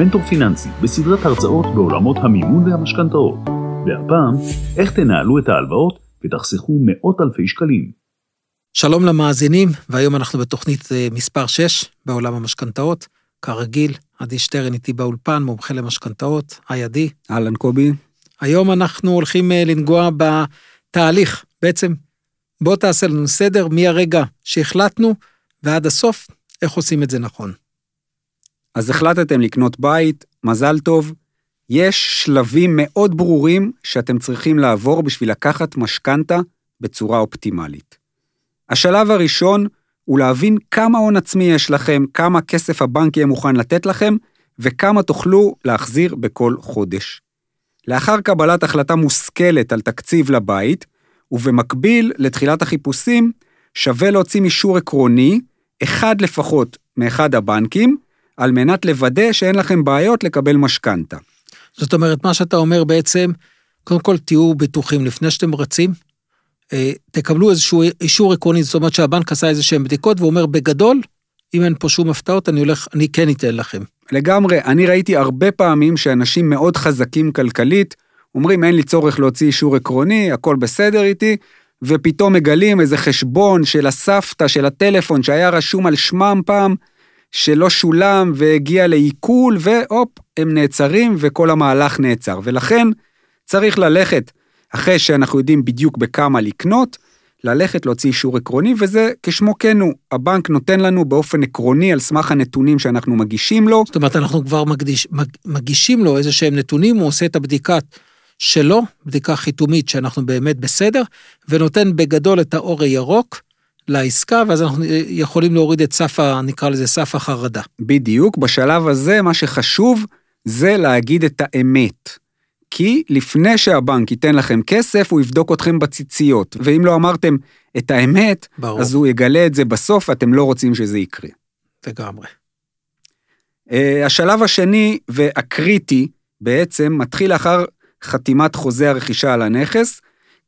מנטור פיננסי בסדרת הרצאות בעולמות המימון והמשכנתאות. והפעם, איך תנהלו את ההלוואות ותחסכו מאות אלפי שקלים. שלום למאזינים, והיום אנחנו בתוכנית אה, מספר 6 בעולם המשכנתאות. כרגיל, עדי שטרן איתי באולפן, מומחה למשכנתאות. היי עדי. אהלן קובי. היום אנחנו הולכים אה, לנגוע בתהליך. בעצם, בוא תעשה לנו סדר מהרגע שהחלטנו ועד הסוף, איך עושים את זה נכון. אז החלטתם לקנות בית, מזל טוב. יש שלבים מאוד ברורים שאתם צריכים לעבור בשביל לקחת משכנתה בצורה אופטימלית. השלב הראשון הוא להבין כמה הון עצמי יש לכם, כמה כסף הבנק יהיה מוכן לתת לכם, וכמה תוכלו להחזיר בכל חודש. לאחר קבלת החלטה מושכלת על תקציב לבית, ובמקביל לתחילת החיפושים, שווה להוציא אישור עקרוני, אחד לפחות מאחד הבנקים, על מנת לוודא שאין לכם בעיות לקבל משכנתה. זאת אומרת, מה שאתה אומר בעצם, קודם כל תהיו בטוחים לפני שאתם רצים, אה, תקבלו איזשהו אישור עקרוני, זאת אומרת שהבנק עשה איזה שהם בדיקות ואומר בגדול, אם אין פה שום הפתעות, אני הולך, אני כן אתן לכם. לגמרי, אני ראיתי הרבה פעמים שאנשים מאוד חזקים כלכלית, אומרים אין לי צורך להוציא אישור עקרוני, הכל בסדר איתי, ופתאום מגלים איזה חשבון של הסבתא של הטלפון שהיה רשום על שמם פעם, שלא שולם והגיע לעיכול, והופ, הם נעצרים וכל המהלך נעצר. ולכן צריך ללכת, אחרי שאנחנו יודעים בדיוק בכמה לקנות, ללכת להוציא אישור עקרוני, וזה כשמו כן הוא, הבנק נותן לנו באופן עקרוני על סמך הנתונים שאנחנו מגישים לו. זאת אומרת, אנחנו כבר מקדיש, מג, מגישים לו איזה שהם נתונים, הוא עושה את הבדיקה שלו, בדיקה חיתומית שאנחנו באמת בסדר, ונותן בגדול את האור הירוק, לעסקה, ואז אנחנו יכולים להוריד את סף, ה, נקרא לזה סף החרדה. בדיוק, בשלב הזה מה שחשוב זה להגיד את האמת. כי לפני שהבנק ייתן לכם כסף, הוא יבדוק אתכם בציציות, ואם לא אמרתם את האמת, ברור. אז הוא יגלה את זה בסוף, ואתם לא רוצים שזה יקרה. לגמרי. Uh, השלב השני והקריטי בעצם מתחיל לאחר חתימת חוזה הרכישה על הנכס,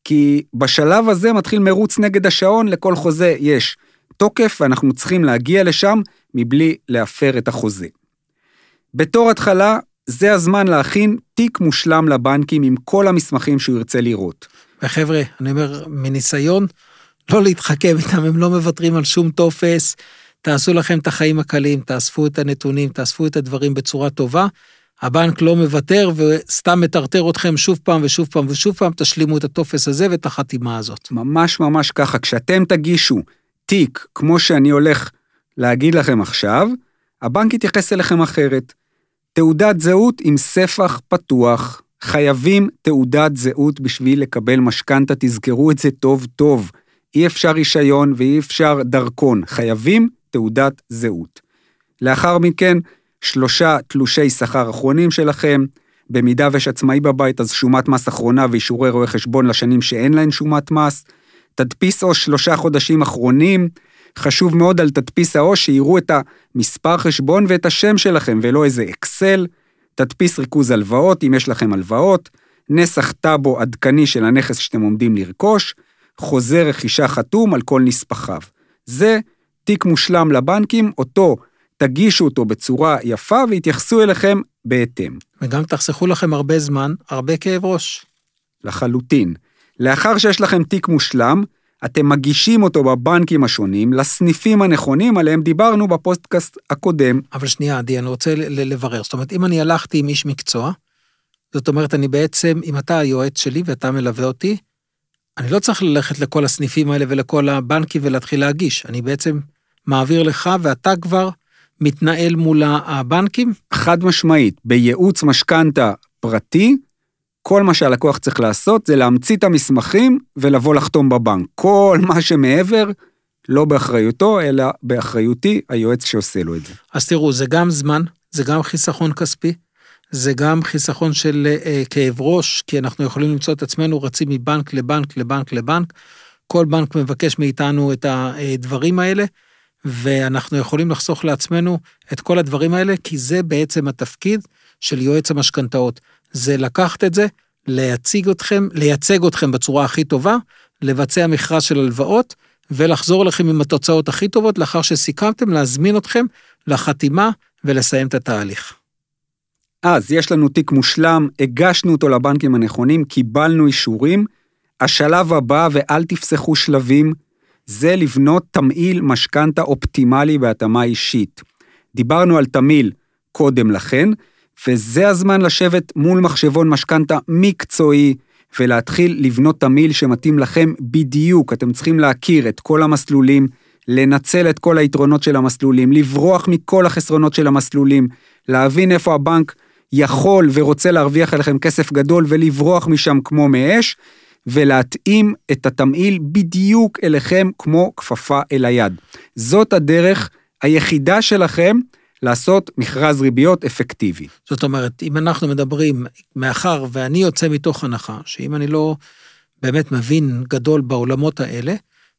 כי בשלב הזה מתחיל מרוץ נגד השעון, לכל חוזה יש תוקף, ואנחנו צריכים להגיע לשם מבלי להפר את החוזה. בתור התחלה, זה הזמן להכין תיק מושלם לבנקים עם כל המסמכים שהוא ירצה לראות. וחבר'ה, אני אומר, מניסיון, לא להתחכם איתם, הם לא מוותרים על שום טופס, תעשו לכם את החיים הקלים, תאספו את הנתונים, תאספו את הדברים בצורה טובה, הבנק לא מוותר וסתם מטרטר אתכם שוב פעם ושוב פעם ושוב פעם, תשלימו את הטופס הזה ואת החתימה הזאת. ממש ממש ככה, כשאתם תגישו תיק כמו שאני הולך להגיד לכם עכשיו, הבנק יתייחס אליכם אחרת. תעודת זהות עם ספח פתוח, חייבים תעודת זהות בשביל לקבל משכנתה, תזכרו את זה טוב טוב. אי אפשר רישיון ואי אפשר דרכון, חייבים תעודת זהות. לאחר מכן, שלושה תלושי שכר אחרונים שלכם, במידה ויש עצמאי בבית, אז שומת מס אחרונה ואישורי רואי חשבון לשנים שאין להן שומת מס. תדפיס עו"ש שלושה חודשים אחרונים, חשוב מאוד על תדפיס העו"ש שיראו את המספר חשבון ואת השם שלכם ולא איזה אקסל. תדפיס ריכוז הלוואות, אם יש לכם הלוואות. נסח טאבו עדכני של הנכס שאתם עומדים לרכוש. חוזה רכישה חתום על כל נספחיו. זה תיק מושלם לבנקים, אותו תגישו אותו בצורה יפה ויתייחסו אליכם בהתאם. וגם תחסכו לכם הרבה זמן, הרבה כאב ראש. לחלוטין. לאחר שיש לכם תיק מושלם, אתם מגישים אותו בבנקים השונים, לסניפים הנכונים עליהם דיברנו בפודקאסט הקודם. אבל שנייה, עדי, אני רוצה לברר. זאת אומרת, אם אני הלכתי עם איש מקצוע, זאת אומרת, אני בעצם, אם אתה היועץ שלי ואתה מלווה אותי, אני לא צריך ללכת לכל הסניפים האלה ולכל הבנקים ולהתחיל להגיש. אני בעצם מעביר לך ואתה כבר מתנהל מול הבנקים? חד משמעית, בייעוץ משכנתה פרטי, כל מה שהלקוח צריך לעשות זה להמציא את המסמכים ולבוא לחתום בבנק. כל מה שמעבר, לא באחריותו, אלא באחריותי, היועץ שעושה לו את זה. אז תראו, זה גם זמן, זה גם חיסכון כספי, זה גם חיסכון של אה, כאב ראש, כי אנחנו יכולים למצוא את עצמנו רצים מבנק לבנק לבנק לבנק. כל בנק מבקש מאיתנו את הדברים האלה. ואנחנו יכולים לחסוך לעצמנו את כל הדברים האלה, כי זה בעצם התפקיד של יועץ המשכנתאות. זה לקחת את זה, להציג אתכם, לייצג אתכם בצורה הכי טובה, לבצע מכרז של הלוואות, ולחזור לכם עם התוצאות הכי טובות לאחר שסיכמתם להזמין אתכם לחתימה ולסיים את התהליך. אז יש לנו תיק מושלם, הגשנו אותו לבנקים הנכונים, קיבלנו אישורים. השלב הבא, ואל תפסחו שלבים, זה לבנות תמהיל משכנתה אופטימלי בהתאמה אישית. דיברנו על תמהיל קודם לכן, וזה הזמן לשבת מול מחשבון משכנתה מקצועי, ולהתחיל לבנות תמהיל שמתאים לכם בדיוק. אתם צריכים להכיר את כל המסלולים, לנצל את כל היתרונות של המסלולים, לברוח מכל החסרונות של המסלולים, להבין איפה הבנק יכול ורוצה להרוויח עליכם כסף גדול ולברוח משם כמו מאש, ולהתאים את התמהיל בדיוק אליכם כמו כפפה אל היד. זאת הדרך היחידה שלכם לעשות מכרז ריביות אפקטיבי. זאת אומרת, אם אנחנו מדברים, מאחר ואני יוצא מתוך הנחה, שאם אני לא באמת מבין גדול בעולמות האלה,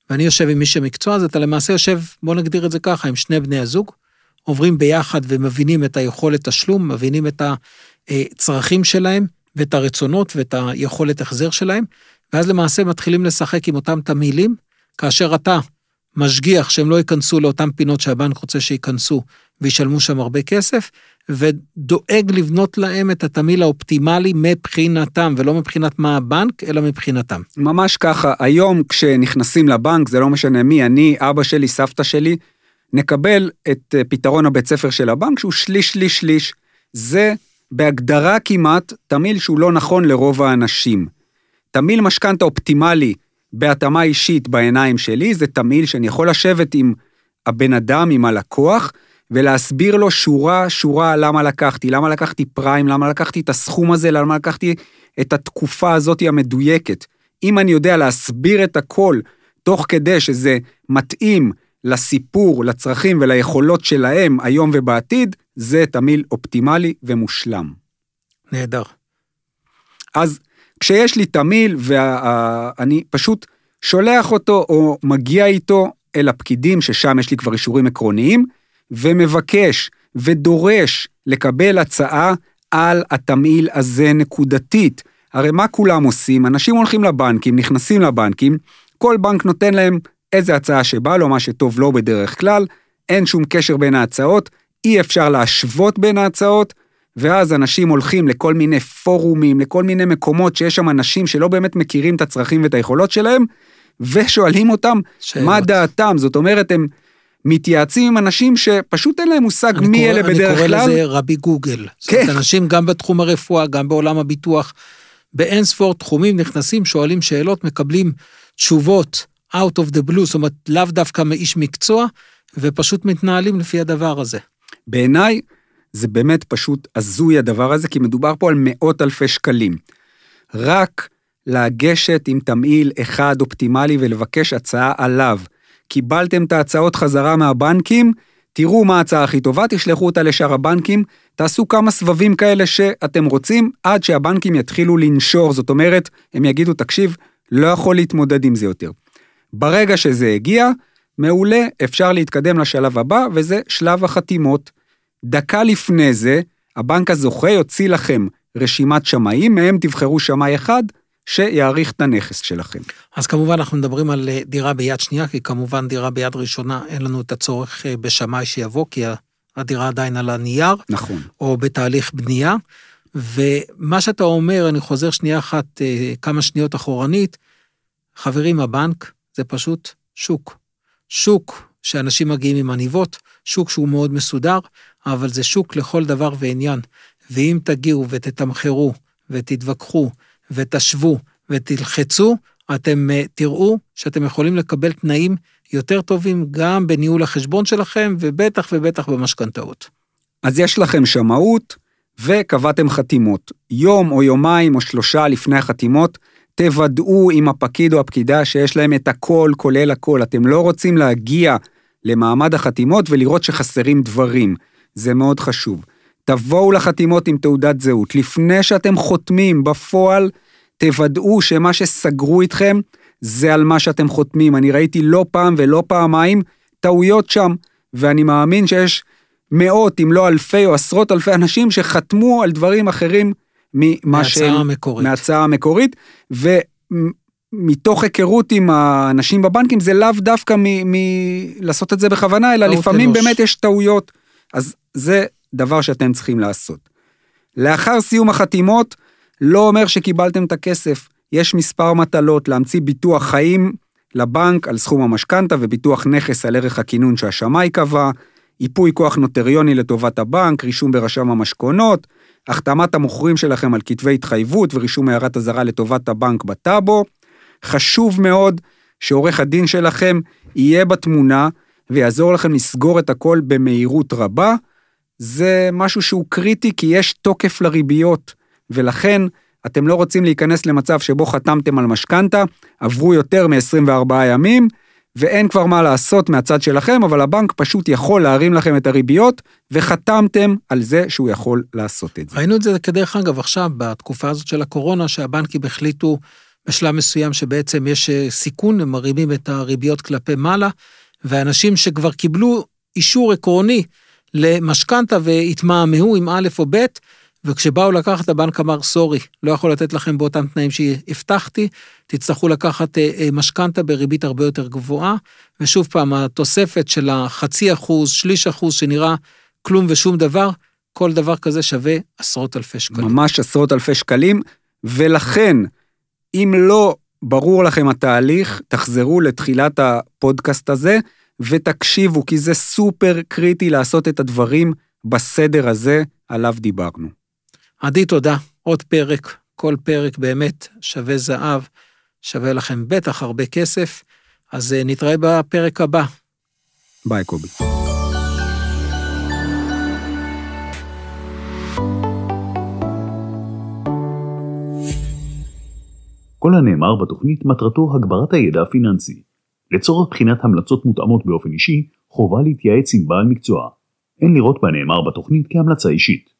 ואני יושב עם איש המקצוע, אז אתה למעשה יושב, בוא נגדיר את זה ככה, עם שני בני הזוג, עוברים ביחד ומבינים את היכולת תשלום, מבינים את הצרכים שלהם ואת הרצונות ואת היכולת החזר שלהם, ואז למעשה מתחילים לשחק עם אותם תמהילים, כאשר אתה משגיח שהם לא ייכנסו לאותן פינות שהבנק רוצה שייכנסו וישלמו שם הרבה כסף, ודואג לבנות להם את התמהיל האופטימלי מבחינתם, ולא מבחינת מה הבנק, אלא מבחינתם. ממש ככה, היום כשנכנסים לבנק, זה לא משנה מי, אני, אבא שלי, סבתא שלי, נקבל את אה, פתרון הבית ספר של הבנק, שהוא שליש, שליש, שליש. זה בהגדרה כמעט תמהיל שהוא לא נכון לרוב האנשים. תמהיל משכנתה אופטימלי בהתאמה אישית בעיניים שלי, זה תמהיל שאני יכול לשבת עם הבן אדם, עם הלקוח, ולהסביר לו שורה שורה למה לקחתי, למה לקחתי פריים, למה לקחתי את הסכום הזה, למה לקחתי את התקופה הזאת המדויקת. אם אני יודע להסביר את הכל תוך כדי שזה מתאים לסיפור, לצרכים וליכולות שלהם היום ובעתיד, זה תמהיל אופטימלי ומושלם. נהדר. אז כשיש לי תמהיל ואני פשוט שולח אותו או מגיע איתו אל הפקידים, ששם יש לי כבר אישורים עקרוניים, ומבקש ודורש לקבל הצעה על התמהיל הזה נקודתית. הרי מה כולם עושים? אנשים הולכים לבנקים, נכנסים לבנקים, כל בנק נותן להם איזה הצעה שבא לו, מה שטוב לו בדרך כלל, אין שום קשר בין ההצעות, אי אפשר להשוות בין ההצעות, ואז אנשים הולכים לכל מיני פורומים, לכל מיני מקומות שיש שם אנשים שלא באמת מכירים את הצרכים ואת היכולות שלהם, ושואלים אותם שאלות. מה דעתם. זאת אומרת, הם מתייעצים עם אנשים שפשוט אין להם מושג מי קורא, אלה בדרך כלל. אני קורא לזה רבי גוגל. כן. זאת אומרת, אנשים גם בתחום הרפואה, גם בעולם הביטוח, באין ספור תחומים נכנסים, שואלים שאלות, מקבלים תשובות out of the blue, זאת אומרת, לאו דווקא מאיש מקצוע, ופשוט מתנהלים לפי הדבר הזה. בעיניי, זה באמת פשוט הזוי הדבר הזה, כי מדובר פה על מאות אלפי שקלים. רק לגשת עם תמהיל אחד אופטימלי ולבקש הצעה עליו. קיבלתם את ההצעות חזרה מהבנקים, תראו מה ההצעה הכי טובה, תשלחו אותה לשאר הבנקים, תעשו כמה סבבים כאלה שאתם רוצים, עד שהבנקים יתחילו לנשור, זאת אומרת, הם יגידו, תקשיב, לא יכול להתמודד עם זה יותר. ברגע שזה הגיע, מעולה, אפשר להתקדם לשלב הבא, וזה שלב החתימות. דקה לפני זה, הבנק הזוכה יוציא לכם רשימת שמאים, מהם תבחרו שמאי אחד, שיעריך את הנכס שלכם. אז כמובן אנחנו מדברים על אה, דירה ביד שנייה, כי כמובן דירה ביד ראשונה אין לנו את הצורך אה, בשמאי שיבוא, כי הדירה עדיין על הנייר. נכון. או בתהליך בנייה. ומה שאתה אומר, אני חוזר שנייה אחת, אה, כמה שניות אחורנית, חברים, הבנק זה פשוט שוק. שוק שאנשים מגיעים עם עניבות, שוק שהוא מאוד מסודר, אבל זה שוק לכל דבר ועניין. ואם תגיעו ותתמחרו ותתווכחו ותשוו ותלחצו, אתם אה, תראו שאתם יכולים לקבל תנאים יותר טובים גם בניהול החשבון שלכם, ובטח ובטח במשכנתאות. אז יש לכם שמאות וקבעתם חתימות. יום או יומיים או שלושה לפני החתימות, תוודאו עם הפקיד או הפקידה שיש להם את הכל, כולל הכל. אתם לא רוצים להגיע למעמד החתימות ולראות שחסרים דברים. זה מאוד חשוב. תבואו לחתימות עם תעודת זהות. לפני שאתם חותמים בפועל, תוודאו שמה שסגרו איתכם זה על מה שאתם חותמים. אני ראיתי לא פעם ולא פעמיים טעויות שם, ואני מאמין שיש מאות אם לא אלפי או עשרות אלפי אנשים שחתמו על דברים אחרים ממה שהם... מההצעה המקורית. מההצעה המקורית, ומתוך היכרות עם האנשים בבנקים זה לאו דווקא מלעשות את זה בכוונה, אלא לפעמים אנוש. באמת יש טעויות. אז זה דבר שאתם צריכים לעשות. לאחר סיום החתימות, לא אומר שקיבלתם את הכסף. יש מספר מטלות להמציא ביטוח חיים לבנק על סכום המשכנתה וביטוח נכס על ערך הכינון שהשמאי קבע, ייפוי כוח נוטריוני לטובת הבנק, רישום ברשם המשכונות, החתמת המוכרים שלכם על כתבי התחייבות ורישום הערת אזהרה לטובת הבנק בטאבו. חשוב מאוד שעורך הדין שלכם יהיה בתמונה ויעזור לכם לסגור את הכל במהירות רבה. זה משהו שהוא קריטי כי יש תוקף לריביות, ולכן אתם לא רוצים להיכנס למצב שבו חתמתם על משכנתה, עברו יותר מ-24 ימים, ואין כבר מה לעשות מהצד שלכם, אבל הבנק פשוט יכול להרים לכם את הריביות, וחתמתם על זה שהוא יכול לעשות את זה. ראינו את זה כדרך אגב עכשיו, בתקופה הזאת של הקורונה, שהבנקים החליטו בשלב מסוים שבעצם יש אה, סיכון, הם מרימים את הריביות כלפי מעלה, ואנשים שכבר קיבלו אישור עקרוני למשכנתה והתמהמהו עם א' או ב', וכשבאו לקחת, הבנק אמר, סורי, לא יכול לתת לכם באותם תנאים שהבטחתי, תצטרכו לקחת אה, אה, משכנתה בריבית הרבה יותר גבוהה, ושוב פעם, התוספת של החצי אחוז, שליש אחוז, שנראה כלום ושום דבר, כל דבר כזה שווה עשרות אלפי שקלים. ממש עשרות אלפי שקלים, ולכן, אם לא ברור לכם התהליך, תחזרו לתחילת הפודקאסט הזה ותקשיבו, כי זה סופר קריטי לעשות את הדברים בסדר הזה עליו דיברנו. עדי, תודה. עוד פרק, כל פרק באמת שווה זהב, שווה לכם בטח הרבה כסף, אז אה, נתראה בפרק הבא. ביי, קובי. כל הנאמר בתוכנית מטרתו הגברת הידע הפיננסי. לצורך בחינת המלצות מותאמות באופן אישי, חובה להתייעץ עם בעל מקצוע. אין לראות בנאמר בתוכנית כהמלצה אישית.